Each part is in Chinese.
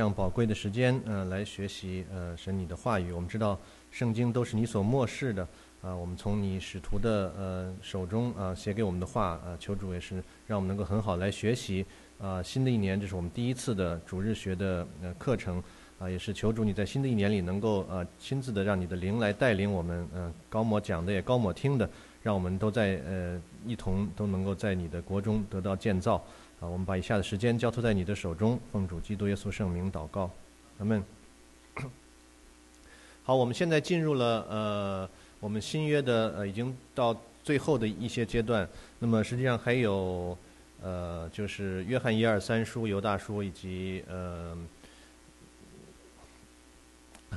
这样宝贵的时间，呃，来学习呃神你的话语。我们知道圣经都是你所漠视的，啊，我们从你使徒的呃手中啊写给我们的话，啊，求主也是让我们能够很好来学习。啊，新的一年这是我们第一次的主日学的呃课程，啊，也是求主你在新的一年里能够呃亲自的让你的灵来带领我们，嗯，高模讲的也高模听的，让我们都在呃一同都能够在你的国中得到建造。啊，我们把以下的时间交托在你的手中，奉主基督耶稣圣名祷告，阿门。好，我们现在进入了呃，我们新约的呃，已经到最后的一些阶段。那么实际上还有呃，就是约翰一二三书、犹大书以及呃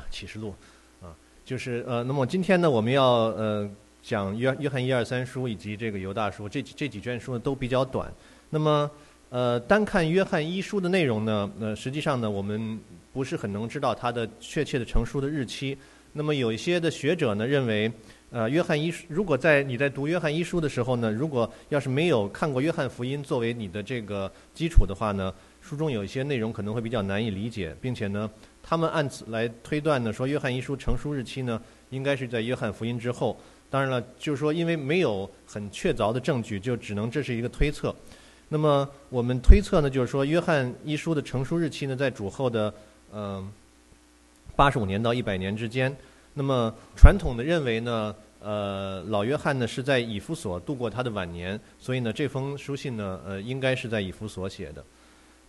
启示录啊，就是呃，那么今天呢，我们要呃讲约约翰一二三书以及这个犹大书，这这几卷书呢都比较短。那么呃，单看约翰一书的内容呢，呃，实际上呢，我们不是很能知道它的确切的成书的日期。那么有一些的学者呢认为，呃，约翰一书如果在你在读约翰一书的时候呢，如果要是没有看过约翰福音作为你的这个基础的话呢，书中有一些内容可能会比较难以理解，并且呢，他们按此来推断呢，说约翰一书成书日期呢，应该是在约翰福音之后。当然了，就是说因为没有很确凿的证据，就只能这是一个推测。那么我们推测呢，就是说约翰一书的成书日期呢，在主后的嗯八十五年到一百年之间。那么传统的认为呢，呃，老约翰呢是在以弗所度过他的晚年，所以呢这封书信呢，呃，应该是在以弗所写的。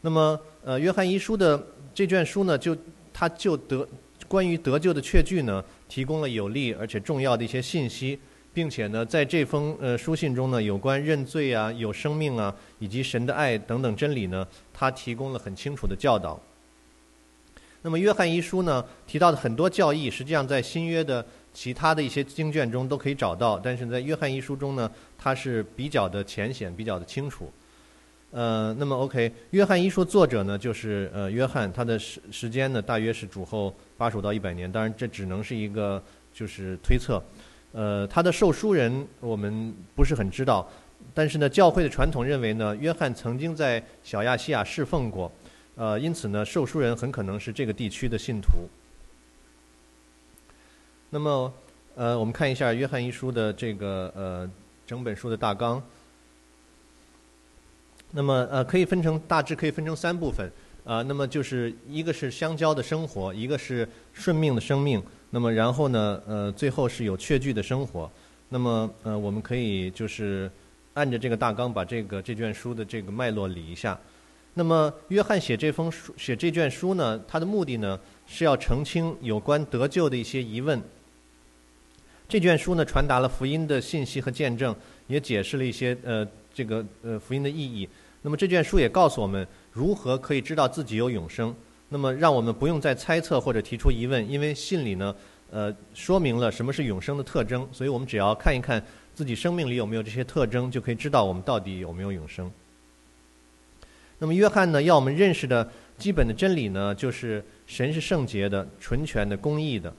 那么呃，约翰一书的这卷书呢，就他就得关于得救的确据呢，提供了有力而且重要的一些信息。并且呢，在这封呃书信中呢，有关认罪啊、有生命啊，以及神的爱等等真理呢，他提供了很清楚的教导。那么约翰一书呢提到的很多教义，实际上在新约的其他的一些经卷中都可以找到，但是在约翰一书中呢，它是比较的浅显、比较的清楚。呃，那么 OK，约翰一书作者呢就是呃约翰，他的时时间呢大约是主后八十五到一百年，当然这只能是一个就是推测。呃，他的受书人我们不是很知道，但是呢，教会的传统认为呢，约翰曾经在小亚细亚侍奉过，呃，因此呢，受书人很可能是这个地区的信徒。那么，呃，我们看一下约翰一书的这个呃整本书的大纲。那么，呃，可以分成大致可以分成三部分，啊，那么就是一个是相交的生活，一个是顺命的生命。那么然后呢？呃，最后是有确据的生活。那么呃，我们可以就是按着这个大纲，把这个这卷书的这个脉络理一下。那么约翰写这封书、写这卷书呢，他的目的呢是要澄清有关得救的一些疑问。这卷书呢传达了福音的信息和见证，也解释了一些呃这个呃福音的意义。那么这卷书也告诉我们如何可以知道自己有永生。那么，让我们不用再猜测或者提出疑问，因为信里呢，呃，说明了什么是永生的特征，所以我们只要看一看自己生命里有没有这些特征，就可以知道我们到底有没有永生。那么，约翰呢，要我们认识的基本的真理呢，就是神是圣洁的、纯全的、公义的。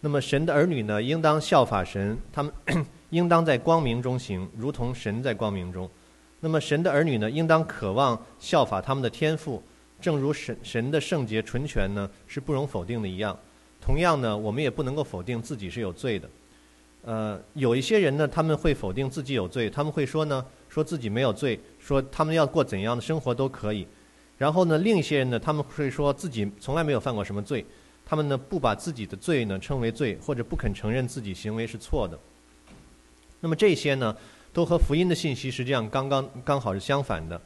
那么，神的儿女呢，应当效法神，他们 应当在光明中行，如同神在光明中。那么，神的儿女呢，应当渴望效法他们的天赋。正如神神的圣洁纯全呢是不容否定的一样，同样呢，我们也不能够否定自己是有罪的。呃，有一些人呢，他们会否定自己有罪，他们会说呢，说自己没有罪，说他们要过怎样的生活都可以。然后呢，另一些人呢，他们会说自己从来没有犯过什么罪，他们呢不把自己的罪呢称为罪，或者不肯承认自己行为是错的。那么这些呢，都和福音的信息实际上刚刚刚好是相反的。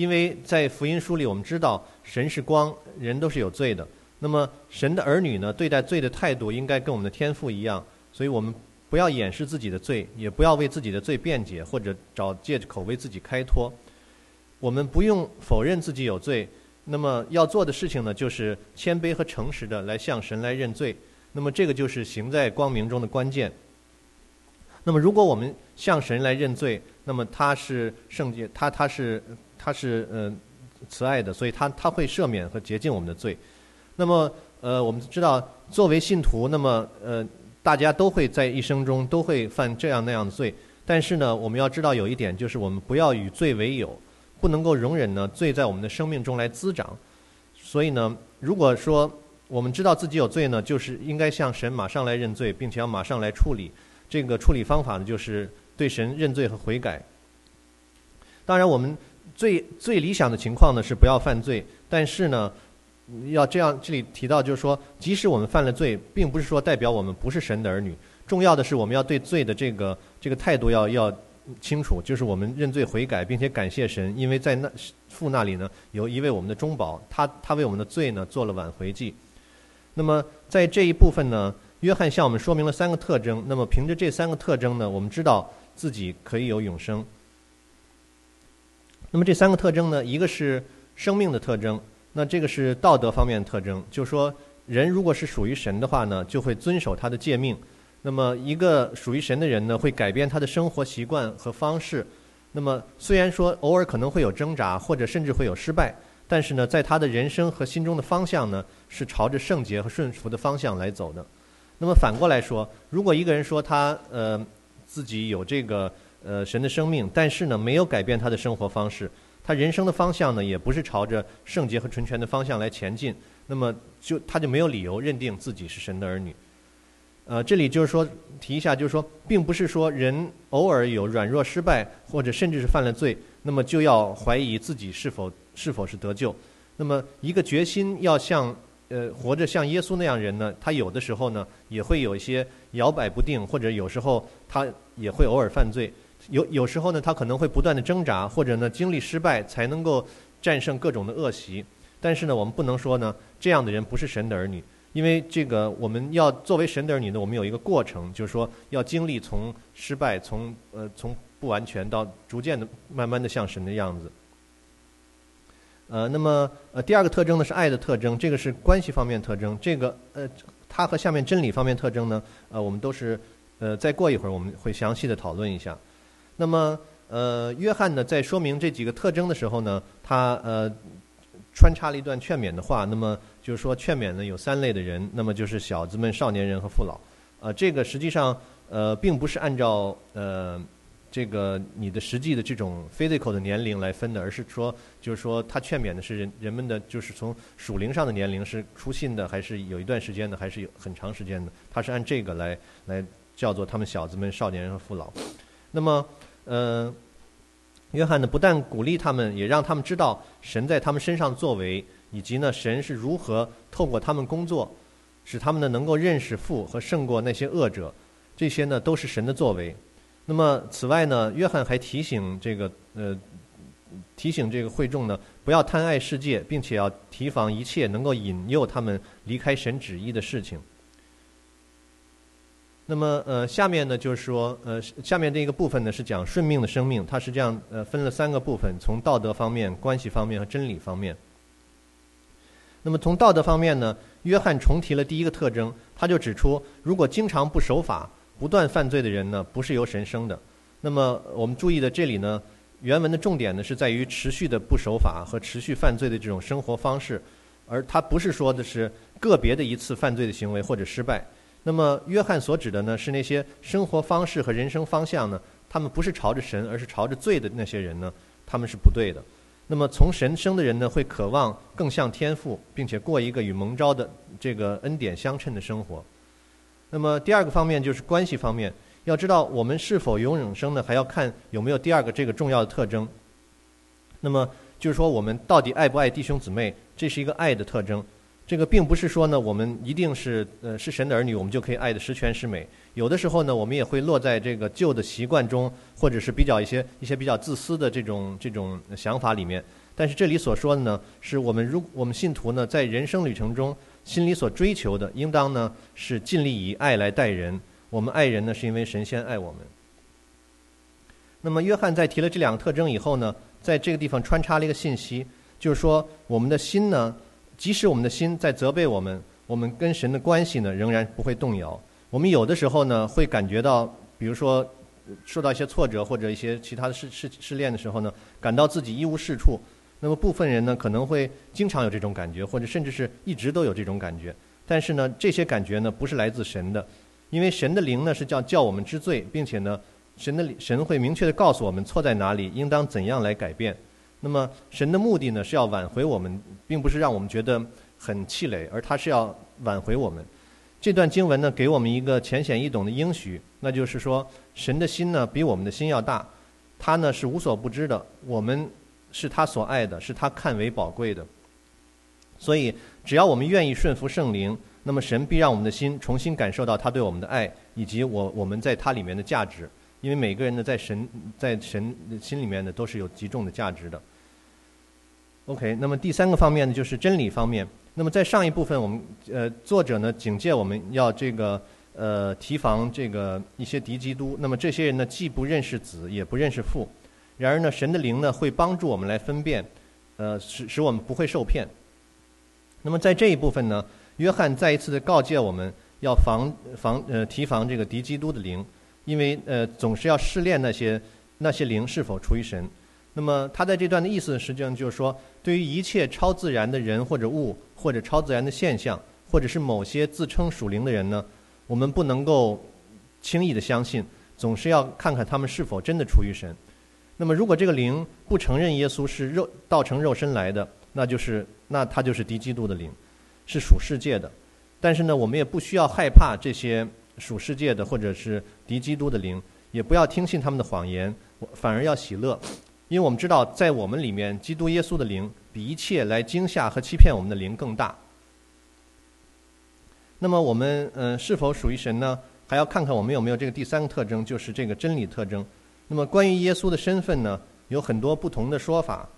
因为在福音书里，我们知道神是光，人都是有罪的。那么神的儿女呢，对待罪的态度应该跟我们的天赋一样。所以我们不要掩饰自己的罪，也不要为自己的罪辩解，或者找借口为自己开脱。我们不用否认自己有罪，那么要做的事情呢，就是谦卑和诚实的来向神来认罪。那么这个就是行在光明中的关键。那么如果我们向神来认罪，那么他是圣洁，他他是。他是呃慈爱的，所以他他会赦免和洁净我们的罪。那么呃，我们知道作为信徒，那么呃，大家都会在一生中都会犯这样那样的罪。但是呢，我们要知道有一点，就是我们不要与罪为友，不能够容忍呢罪在我们的生命中来滋长。所以呢，如果说我们知道自己有罪呢，就是应该向神马上来认罪，并且要马上来处理。这个处理方法呢，就是对神认罪和悔改。当然，我们最最理想的情况呢是不要犯罪，但是呢，要这样这里提到就是说，即使我们犯了罪，并不是说代表我们不是神的儿女。重要的是，我们要对罪的这个这个态度要要清楚，就是我们认罪悔改，并且感谢神，因为在那父那里呢有一位我们的中保，他他为我们的罪呢做了挽回祭。那么在这一部分呢。约翰向我们说明了三个特征。那么，凭着这三个特征呢，我们知道自己可以有永生。那么，这三个特征呢，一个是生命的特征，那这个是道德方面的特征，就是说，人如果是属于神的话呢，就会遵守他的诫命。那么，一个属于神的人呢，会改变他的生活习惯和方式。那么，虽然说偶尔可能会有挣扎，或者甚至会有失败，但是呢，在他的人生和心中的方向呢，是朝着圣洁和顺服的方向来走的。那么反过来说，如果一个人说他呃自己有这个呃神的生命，但是呢没有改变他的生活方式，他人生的方向呢也不是朝着圣洁和纯全的方向来前进，那么就他就没有理由认定自己是神的儿女。呃，这里就是说提一下，就是说，并不是说人偶尔有软弱失败，或者甚至是犯了罪，那么就要怀疑自己是否是否是得救。那么一个决心要像。呃，活着像耶稣那样人呢，他有的时候呢也会有一些摇摆不定，或者有时候他也会偶尔犯罪。有有时候呢，他可能会不断的挣扎，或者呢经历失败才能够战胜各种的恶习。但是呢，我们不能说呢这样的人不是神的儿女，因为这个我们要作为神的儿女呢，我们有一个过程，就是说要经历从失败，从呃从不完全到逐渐的慢慢的像神的样子。呃，那么呃，第二个特征呢是爱的特征，这个是关系方面特征。这个呃，它和下面真理方面特征呢，呃，我们都是呃，再过一会儿我们会详细的讨论一下。那么呃，约翰呢在说明这几个特征的时候呢，他呃穿插了一段劝勉的话。那么就是说劝勉呢有三类的人，那么就是小子们、少年人和父老。呃，这个实际上呃并不是按照呃。这个你的实际的这种 physical 的年龄来分的，而是说，就是说，他劝勉的是人人们的，就是从属灵上的年龄是出信的，还是有一段时间的，还是有很长时间的？他是按这个来来叫做他们小子们、少年人和父老。那么，呃，约翰呢，不但鼓励他们，也让他们知道神在他们身上作为，以及呢，神是如何透过他们工作，使他们呢能够认识父和胜过那些恶者。这些呢，都是神的作为。那么，此外呢，约翰还提醒这个呃，提醒这个会众呢，不要贪爱世界，并且要提防一切能够引诱他们离开神旨意的事情。那么，呃，下面呢，就是说，呃，下面这一个部分呢，是讲顺命的生命，它是这样，呃，分了三个部分，从道德方面、关系方面和真理方面。那么，从道德方面呢，约翰重提了第一个特征，他就指出，如果经常不守法。不断犯罪的人呢，不是由神生的。那么我们注意的这里呢，原文的重点呢是在于持续的不守法和持续犯罪的这种生活方式，而他不是说的是个别的一次犯罪的行为或者失败。那么约翰所指的呢，是那些生活方式和人生方向呢，他们不是朝着神，而是朝着罪的那些人呢，他们是不对的。那么从神生的人呢，会渴望更像天赋，并且过一个与蒙召的这个恩典相称的生活。那么第二个方面就是关系方面，要知道我们是否有永生呢？还要看有没有第二个这个重要的特征。那么就是说，我们到底爱不爱弟兄姊妹？这是一个爱的特征。这个并不是说呢，我们一定是呃是神的儿女，我们就可以爱的十全十美。有的时候呢，我们也会落在这个旧的习惯中，或者是比较一些一些比较自私的这种这种想法里面。但是这里所说的呢，是我们如我们信徒呢，在人生旅程中。心里所追求的，应当呢是尽力以爱来待人。我们爱人呢，是因为神仙爱我们。那么，约翰在提了这两个特征以后呢，在这个地方穿插了一个信息，就是说，我们的心呢，即使我们的心在责备我们，我们跟神的关系呢，仍然不会动摇。我们有的时候呢，会感觉到，比如说受到一些挫折或者一些其他的试试试炼的时候呢，感到自己一无是处。那么部分人呢，可能会经常有这种感觉，或者甚至是一直都有这种感觉。但是呢，这些感觉呢，不是来自神的，因为神的灵呢是叫叫我们知罪，并且呢，神的神会明确的告诉我们错在哪里，应当怎样来改变。那么神的目的呢，是要挽回我们，并不是让我们觉得很气馁，而他是要挽回我们。这段经文呢，给我们一个浅显易懂的应许，那就是说，神的心呢比我们的心要大，他呢是无所不知的，我们是他所爱的，是他看为宝贵的。所以，只要我们愿意顺服圣灵，那么神必让我们的心重新感受到他对我们的爱，以及我我们在他里面的价值。因为每个人呢，在神在神心里面呢，都是有极重的价值的。OK，那么第三个方面呢，就是真理方面。那么在上一部分，我们呃作者呢警戒我们要这个呃提防这个一些敌基督。那么这些人呢，既不认识子，也不认识父。然而呢，神的灵呢会帮助我们来分辨，呃使使我们不会受骗。那么在这一部分呢，约翰再一次的告诫我们要防防呃提防这个敌基督的灵，因为呃总是要试炼那些那些灵是否出于神。那么他在这段的意思实际上就是说，对于一切超自然的人或者物。或者超自然的现象，或者是某些自称属灵的人呢，我们不能够轻易的相信，总是要看看他们是否真的出于神。那么，如果这个灵不承认耶稣是肉道成肉身来的，那就是那他就是敌基督的灵，是属世界的。但是呢，我们也不需要害怕这些属世界的或者是敌基督的灵，也不要听信他们的谎言，反而要喜乐，因为我们知道在我们里面，基督耶稣的灵。比一切来惊吓和欺骗我们的灵更大。那么我们嗯是否属于神呢？还要看看我们有没有这个第三个特征，就是这个真理特征。那么关于耶稣的身份呢，有很多不同的说法。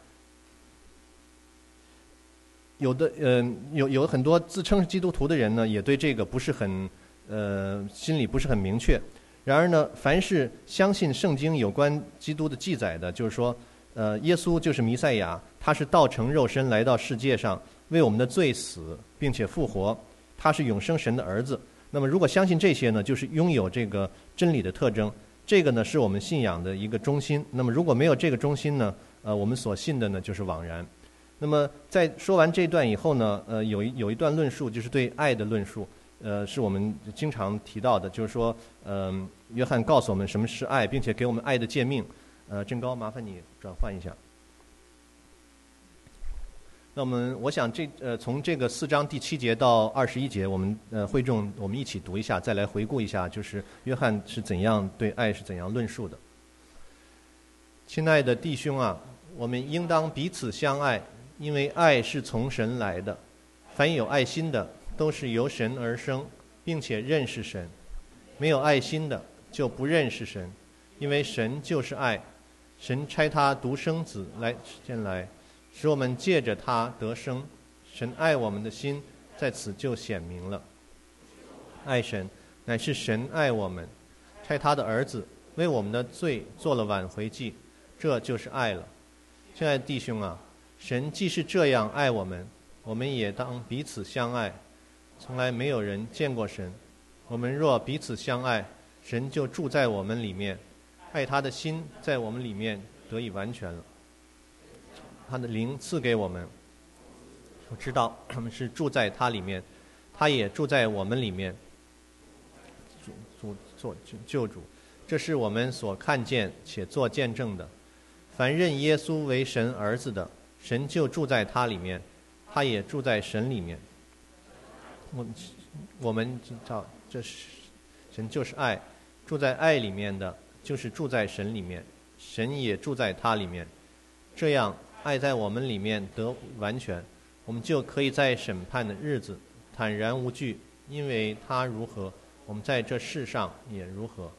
有的嗯有有很多自称是基督徒的人呢，也对这个不是很呃心里不是很明确。然而呢，凡是相信圣经有关基督的记载的，就是说。呃，耶稣就是弥赛亚，他是道成肉身来到世界上，为我们的罪死，并且复活。他是永生神的儿子。那么，如果相信这些呢，就是拥有这个真理的特征。这个呢，是我们信仰的一个中心。那么，如果没有这个中心呢，呃，我们所信的呢，就是枉然。那么，在说完这段以后呢，呃，有一有一段论述，就是对爱的论述，呃，是我们经常提到的，就是说，嗯，约翰告诉我们什么是爱，并且给我们爱的诫命。呃，郑高，麻烦你转换一下。那我们，我想这呃，从这个四章第七节到二十一节，我们呃会众我们一起读一下，再来回顾一下，就是约翰是怎样对爱是怎样论述的。亲爱的弟兄啊，我们应当彼此相爱，因为爱是从神来的。凡有爱心的，都是由神而生，并且认识神；没有爱心的，就不认识神，因为神就是爱。神差他独生子来前来，使我们借着他得生。神爱我们的心在此就显明了。爱神乃是神爱我们，差他的儿子为我们的罪做了挽回祭，这就是爱了。亲爱的弟兄啊，神既是这样爱我们，我们也当彼此相爱。从来没有人见过神，我们若彼此相爱，神就住在我们里面。爱他的心在我们里面得以完全了，他的灵赐给我们，我知道他们是住在他里面，他也住在我们里面。主主做救主，这是我们所看见且做见证的。凡认耶稣为神儿子的，神就住在他里面，他也住在神里面。我我们知道这是神就是爱，住在爱里面的。就是住在神里面，神也住在他里面，这样爱在我们里面得完全，我们就可以在审判的日子坦然无惧，因为他如何，我们在这世上也如何。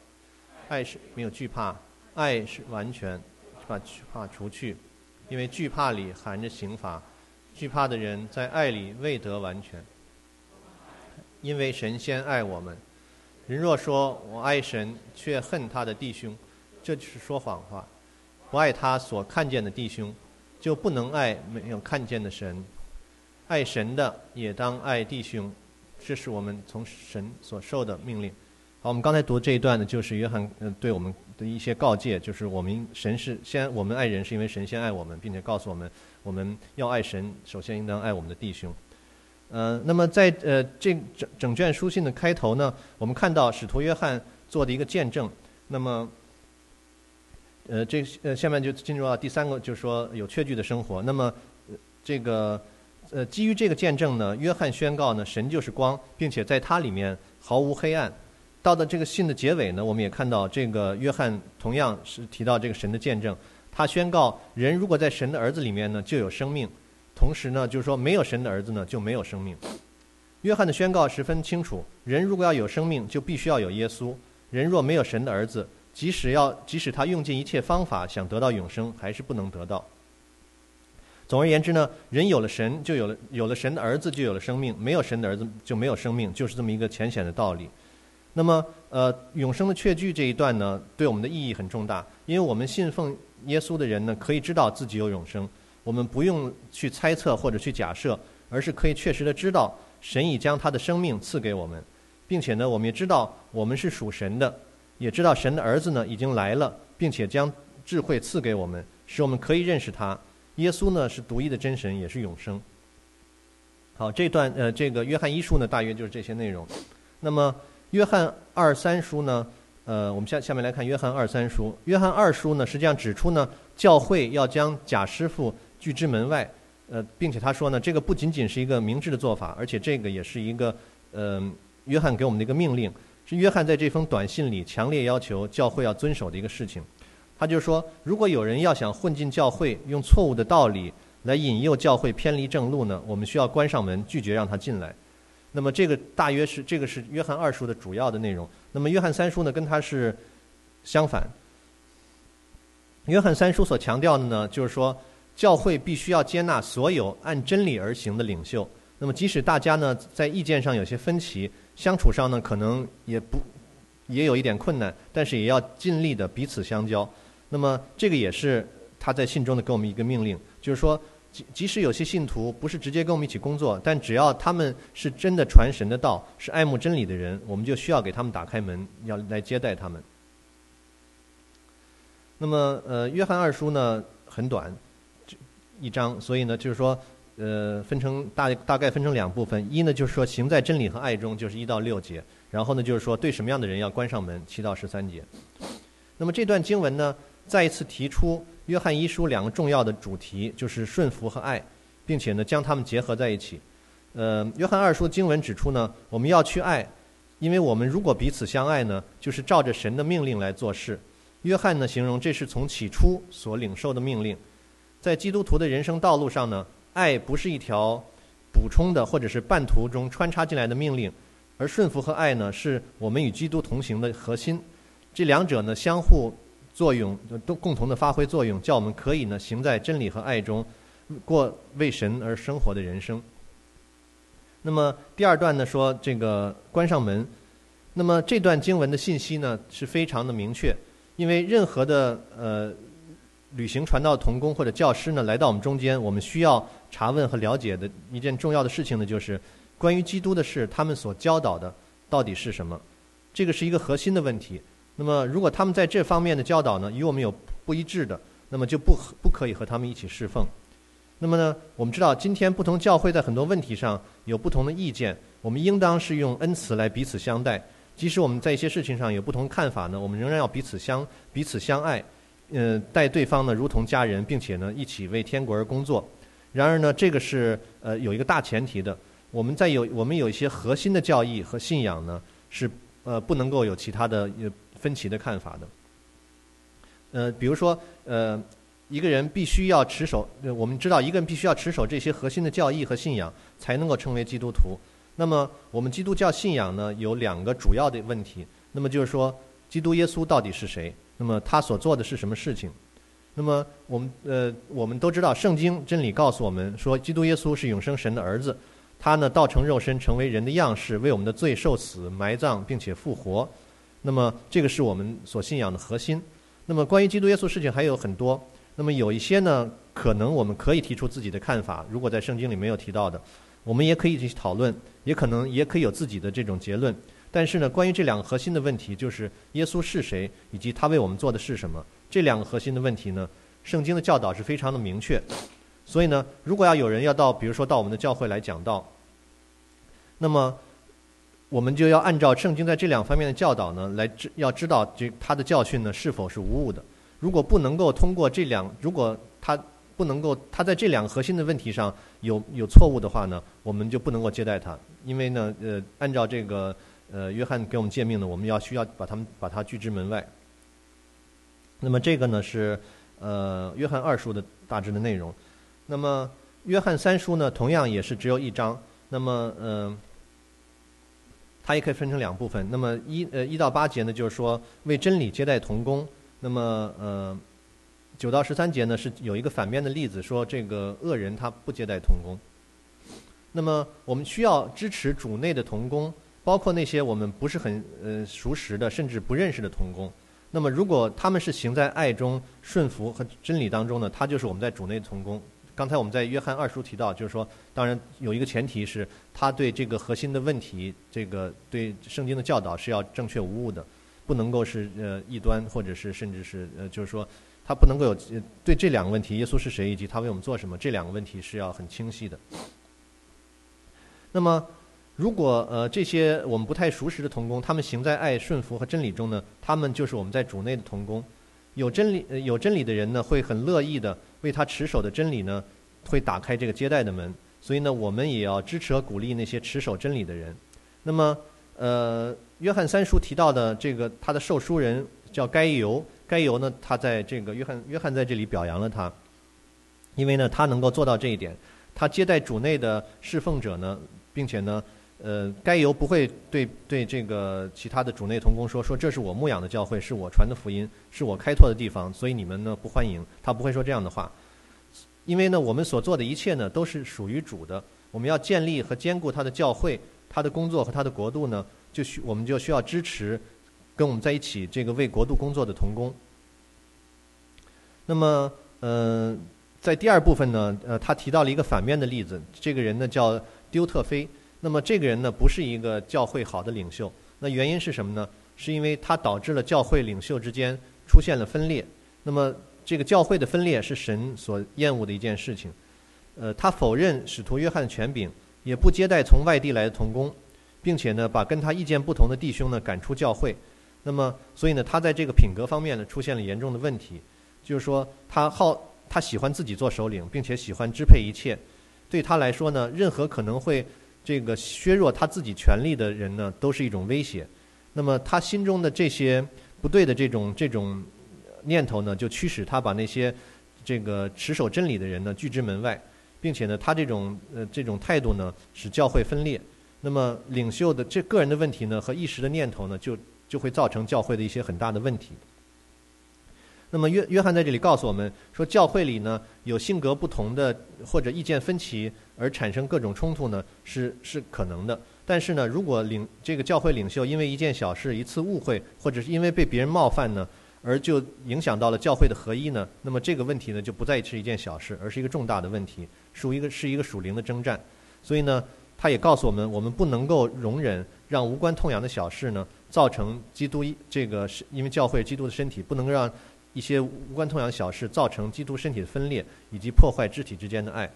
爱是没有惧怕，爱是完全把惧怕除去，因为惧怕里含着刑罚，惧怕的人在爱里未得完全，因为神先爱我们。人若说我爱神，却恨他的弟兄，这就是说谎话。不爱他所看见的弟兄，就不能爱没有看见的神。爱神的也当爱弟兄，这是我们从神所受的命令。好，我们刚才读这一段呢，就是约翰嗯对我们的一些告诫，就是我们神是先我们爱人，是因为神先爱我们，并且告诉我们我们要爱神，首先应当爱我们的弟兄。呃，那么在呃这整整卷书信的开头呢，我们看到使徒约翰做的一个见证。那么，呃，这呃下面就进入到第三个，就是说有确据的生活。那么，这个呃，基于这个见证呢，约翰宣告呢，神就是光，并且在它里面毫无黑暗。到的这个信的结尾呢，我们也看到这个约翰同样是提到这个神的见证。他宣告，人如果在神的儿子里面呢，就有生命；同时呢，就是说没有神的儿子呢，就没有生命。约翰的宣告十分清楚：人如果要有生命，就必须要有耶稣。人若没有神的儿子，即使要即使他用尽一切方法想得到永生，还是不能得到。总而言之呢，人有了神，就有了有了神的儿子，就有了生命；没有神的儿子，就没有生命，就是这么一个浅显的道理。那么，呃，永生的确据这一段呢，对我们的意义很重大，因为我们信奉。耶稣的人呢，可以知道自己有永生。我们不用去猜测或者去假设，而是可以确实的知道，神已将他的生命赐给我们，并且呢，我们也知道我们是属神的，也知道神的儿子呢已经来了，并且将智慧赐给我们，使我们可以认识他。耶稣呢是独一的真神，也是永生。好，这段呃，这个约翰一书呢，大约就是这些内容。那么约翰二三书呢？呃，我们下下面来看约翰二三书。约翰二书呢，实际上指出呢，教会要将假师傅拒之门外。呃，并且他说呢，这个不仅仅是一个明智的做法，而且这个也是一个，呃，约翰给我们的一个命令，是约翰在这封短信里强烈要求教会要遵守的一个事情。他就说，如果有人要想混进教会，用错误的道理来引诱教会偏离正路呢，我们需要关上门，拒绝让他进来。那么这个大约是这个是约翰二书的主要的内容。那么约翰三书呢，跟他是相反。约翰三书所强调的呢，就是说教会必须要接纳所有按真理而行的领袖。那么即使大家呢在意见上有些分歧，相处上呢可能也不也有一点困难，但是也要尽力的彼此相交。那么这个也是他在信中的给我们一个命令，就是说。即即使有些信徒不是直接跟我们一起工作，但只要他们是真的传神的道，是爱慕真理的人，我们就需要给他们打开门，要来接待他们。那么，呃，约翰二书呢很短，一章，所以呢就是说，呃，分成大大概分成两部分，一呢就是说行在真理和爱中，就是一到六节，然后呢就是说对什么样的人要关上门，七到十三节。那么这段经文呢，再一次提出。约翰一书两个重要的主题就是顺服和爱，并且呢将它们结合在一起。呃，约翰二书经文指出呢，我们要去爱，因为我们如果彼此相爱呢，就是照着神的命令来做事。约翰呢形容这是从起初所领受的命令，在基督徒的人生道路上呢，爱不是一条补充的或者是半途中穿插进来的命令，而顺服和爱呢是我们与基督同行的核心。这两者呢相互。作用都共同的发挥作用，叫我们可以呢行在真理和爱中，过为神而生活的人生。那么第二段呢说这个关上门，那么这段经文的信息呢是非常的明确，因为任何的呃旅行传道童工或者教师呢来到我们中间，我们需要查问和了解的一件重要的事情呢就是关于基督的事，他们所教导的到底是什么？这个是一个核心的问题。那么，如果他们在这方面的教导呢，与我们有不一致的，那么就不不可以和他们一起侍奉。那么呢，我们知道今天不同教会在很多问题上有不同的意见，我们应当是用恩慈来彼此相待。即使我们在一些事情上有不同看法呢，我们仍然要彼此相彼此相爱，呃，待对方呢如同家人，并且呢一起为天国而工作。然而呢，这个是呃有一个大前提的，我们在有我们有一些核心的教义和信仰呢，是呃不能够有其他的呃。分歧的看法的，呃，比如说，呃，一个人必须要持守，我们知道一个人必须要持守这些核心的教义和信仰，才能够成为基督徒。那么，我们基督教信仰呢，有两个主要的问题。那么就是说，基督耶稣到底是谁？那么他所做的是什么事情？那么我们呃，我们都知道，圣经真理告诉我们说，基督耶稣是永生神的儿子，他呢，道成肉身，成为人的样式，为我们的罪受死、埋葬，并且复活。那么，这个是我们所信仰的核心。那么，关于基督耶稣事情还有很多。那么，有一些呢，可能我们可以提出自己的看法。如果在圣经里没有提到的，我们也可以去讨论，也可能也可以有自己的这种结论。但是呢，关于这两个核心的问题，就是耶稣是谁，以及他为我们做的是什么，这两个核心的问题呢，圣经的教导是非常的明确。所以呢，如果要有人要到，比如说到我们的教会来讲道，那么。我们就要按照圣经在这两方面的教导呢，来知要知道这他的教训呢是否是无误的。如果不能够通过这两，如果他不能够他在这两个核心的问题上有有错误的话呢，我们就不能够接待他，因为呢，呃，按照这个呃约翰给我们诫命呢，我们要需要把他们把他拒之门外。那么这个呢是呃约翰二书的大致的内容。那么约翰三书呢，同样也是只有一章。那么嗯，它也可以分成两部分。那么一呃一到八节呢，就是说为真理接待童工。那么呃。九到十三节呢是有一个反面的例子，说这个恶人他不接待童工。那么我们需要支持主内的童工，包括那些我们不是很呃熟识的，甚至不认识的童工。那么如果他们是行在爱中、顺服和真理当中呢，他就是我们在主内的童工。刚才我们在约翰二书提到，就是说，当然有一个前提是他对这个核心的问题，这个对圣经的教导是要正确无误的，不能够是呃异端，或者是甚至是呃就是说。他不能够有对这两个问题，耶稣是谁以及他为我们做什么，这两个问题是要很清晰的。那么，如果呃这些我们不太熟识的童工，他们行在爱、顺服和真理中呢，他们就是我们在主内的童工。有真理呃、有真理的人呢，会很乐意的为他持守的真理呢，会打开这个接待的门。所以呢，我们也要支持和鼓励那些持守真理的人。那么，呃，约翰三书提到的这个他的受书人叫该犹。该由呢？他在这个约翰约翰在这里表扬了他，因为呢，他能够做到这一点。他接待主内的侍奉者呢，并且呢，呃，该由不会对对这个其他的主内同工说说这是我牧养的教会，是我传的福音，是我开拓的地方，所以你们呢不欢迎。他不会说这样的话，因为呢，我们所做的一切呢都是属于主的。我们要建立和兼顾他的教会，他的工作和他的国度呢，就需我们就需要支持。跟我们在一起这个为国度工作的童工。那么，呃，在第二部分呢，呃，他提到了一个反面的例子，这个人呢叫丢特菲。那么这个人呢不是一个教会好的领袖。那原因是什么呢？是因为他导致了教会领袖之间出现了分裂。那么这个教会的分裂是神所厌恶的一件事情。呃，他否认使徒约翰的权柄，也不接待从外地来的童工，并且呢把跟他意见不同的弟兄呢赶出教会。那么，所以呢，他在这个品格方面呢，出现了严重的问题，就是说，他好，他喜欢自己做首领，并且喜欢支配一切。对他来说呢，任何可能会这个削弱他自己权力的人呢，都是一种威胁。那么，他心中的这些不对的这种这种念头呢，就驱使他把那些这个持守真理的人呢拒之门外，并且呢，他这种呃这种态度呢，使教会分裂。那么，领袖的这个人的问题呢，和一时的念头呢，就。就会造成教会的一些很大的问题。那么约约翰在这里告诉我们说，教会里呢有性格不同的或者意见分歧而产生各种冲突呢是是可能的。但是呢，如果领这个教会领袖因为一件小事、一次误会，或者是因为被别人冒犯呢，而就影响到了教会的合一呢，那么这个问题呢就不再是一件小事，而是一个重大的问题，属一个是一个属灵的征战。所以呢，他也告诉我们，我们不能够容忍让无关痛痒的小事呢。造成基督这个是因为教会基督的身体不能让一些无关痛痒小事造成基督身体的分裂以及破坏肢体之间的爱。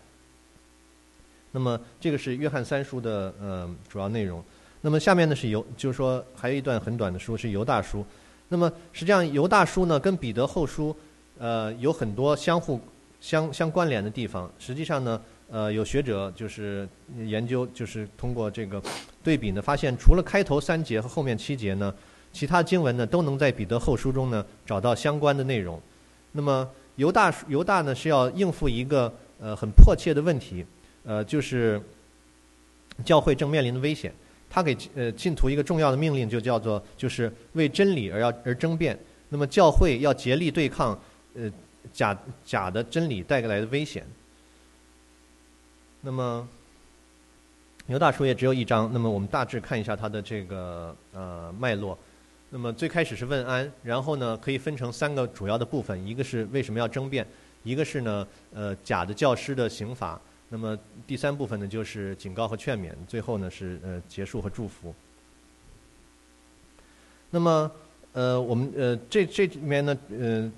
那么这个是约翰三书的呃主要内容。那么下面呢是犹，就是说还有一段很短的书是犹大书。那么实际上犹大书呢跟彼得后书呃有很多相互相相关联的地方。实际上呢。呃，有学者就是研究，就是通过这个对比呢，发现除了开头三节和后面七节呢，其他经文呢都能在彼得后书中呢找到相关的内容。那么犹大犹大呢是要应付一个呃很迫切的问题，呃，就是教会正面临的危险。他给呃信徒一个重要的命令，就叫做就是为真理而要而争辩。那么教会要竭力对抗呃假假的真理带来的危险。那么，牛大叔也只有一章。那么我们大致看一下它的这个呃脉络。那么最开始是问安，然后呢可以分成三个主要的部分：一个是为什么要争辩；一个是呢呃假的教师的刑罚；那么第三部分呢就是警告和劝勉；最后呢是呃结束和祝福。那么呃我们呃这这里面呢呃。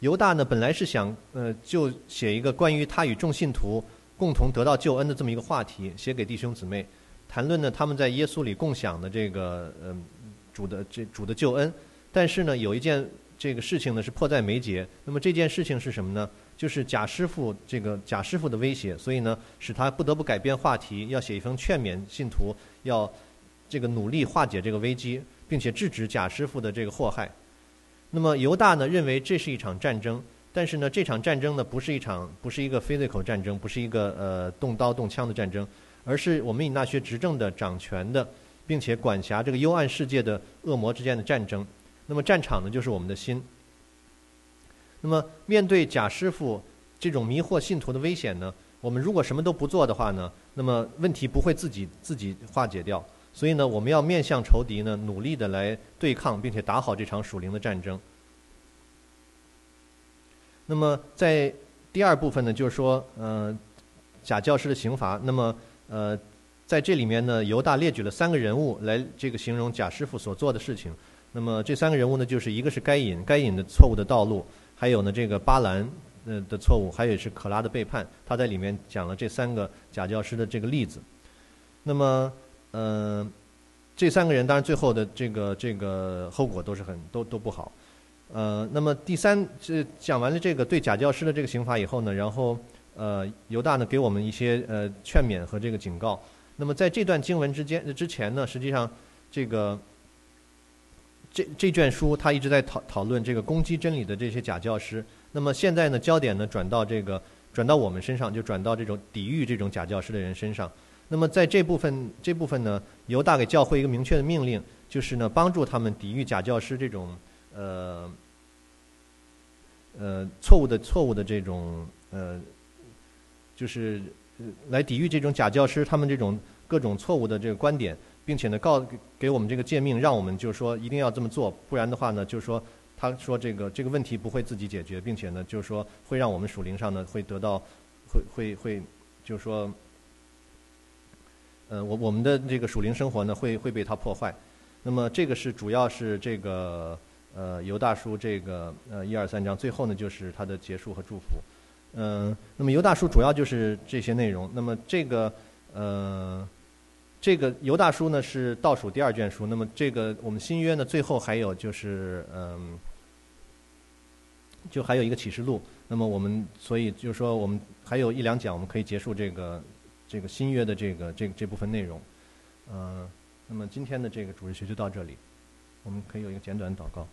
犹大呢，本来是想，呃，就写一个关于他与众信徒共同得到救恩的这么一个话题，写给弟兄姊妹，谈论呢他们在耶稣里共享的这个，呃，主的这主的救恩。但是呢，有一件这个事情呢是迫在眉睫。那么这件事情是什么呢？就是贾师傅这个贾师傅的威胁，所以呢，使他不得不改变话题，要写一封劝勉信徒，要这个努力化解这个危机，并且制止贾师傅的这个祸害。那么犹大呢，认为这是一场战争，但是呢，这场战争呢，不是一场，不是一个 physical 战争，不是一个呃动刀动枪的战争，而是我们以那些执政的、掌权的，并且管辖这个幽暗世界的恶魔之间的战争。那么战场呢，就是我们的心。那么面对贾师傅这种迷惑信徒的危险呢，我们如果什么都不做的话呢，那么问题不会自己自己化解掉。所以呢，我们要面向仇敌呢，努力的来对抗，并且打好这场属灵的战争。那么在第二部分呢，就是说，呃，假教师的刑罚。那么，呃，在这里面呢，犹大列举了三个人物来这个形容贾师傅所做的事情。那么这三个人物呢，就是一个是该隐，该隐的错误的道路；还有呢，这个巴兰呃的错误；还有是可拉的背叛。他在里面讲了这三个假教师的这个例子。那么。嗯，这三个人当然最后的这个这个后果都是很都都不好。呃，那么第三这讲完了这个对假教师的这个刑罚以后呢，然后呃犹大呢给我们一些呃劝勉和这个警告。那么在这段经文之间之前呢，实际上这个这这卷书他一直在讨讨论这个攻击真理的这些假教师。那么现在呢焦点呢转到这个转到我们身上，就转到这种抵御这种假教师的人身上。那么在这部分这部分呢，犹大给教会一个明确的命令，就是呢帮助他们抵御假教师这种呃呃错误的错误的这种呃，就是来抵御这种假教师他们这种各种错误的这个观点，并且呢告给我们这个诫命，让我们就是说一定要这么做，不然的话呢，就是说他说这个这个问题不会自己解决，并且呢就是说会让我们属灵上呢会得到会会会就是说。呃，我我们的这个属灵生活呢，会会被它破坏。那么这个是主要是这个呃犹大叔这个呃一二三章，最后呢就是他的结束和祝福。嗯，那么犹大叔主要就是这些内容。那么这个呃这个犹大书呢是倒数第二卷书。那么这个我们新约呢最后还有就是嗯，就还有一个启示录。那么我们所以就是说我们还有一两讲，我们可以结束这个。这个新约的这个这这部分内容，嗯，那么今天的这个主日学就到这里，我们可以有一个简短的祷告。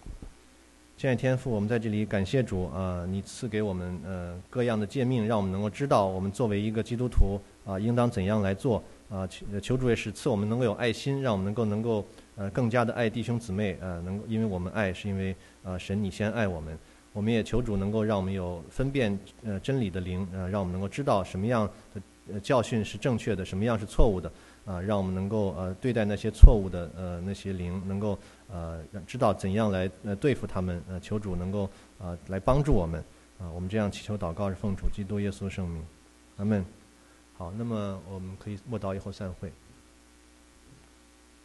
亲爱的天父，我们在这里感谢主啊，你赐给我们呃各样的诫命，让我们能够知道我们作为一个基督徒啊，应当怎样来做啊。求求主也是赐我们能够有爱心，让我们能够能够呃更加的爱弟兄姊妹呃，能够因为我们爱是因为呃神你先爱我们。我们也求主能够让我们有分辨呃真理的灵呃，让我们能够知道什么样的。呃，教训是正确的，什么样是错误的？啊，让我们能够呃对待那些错误的呃那些灵，能够呃知道怎样来呃对付他们。呃，求主能够啊来帮助我们。啊，我们这样祈求祷告是奉主基督耶稣圣名，阿门。好，那么我们可以默刀以后散会。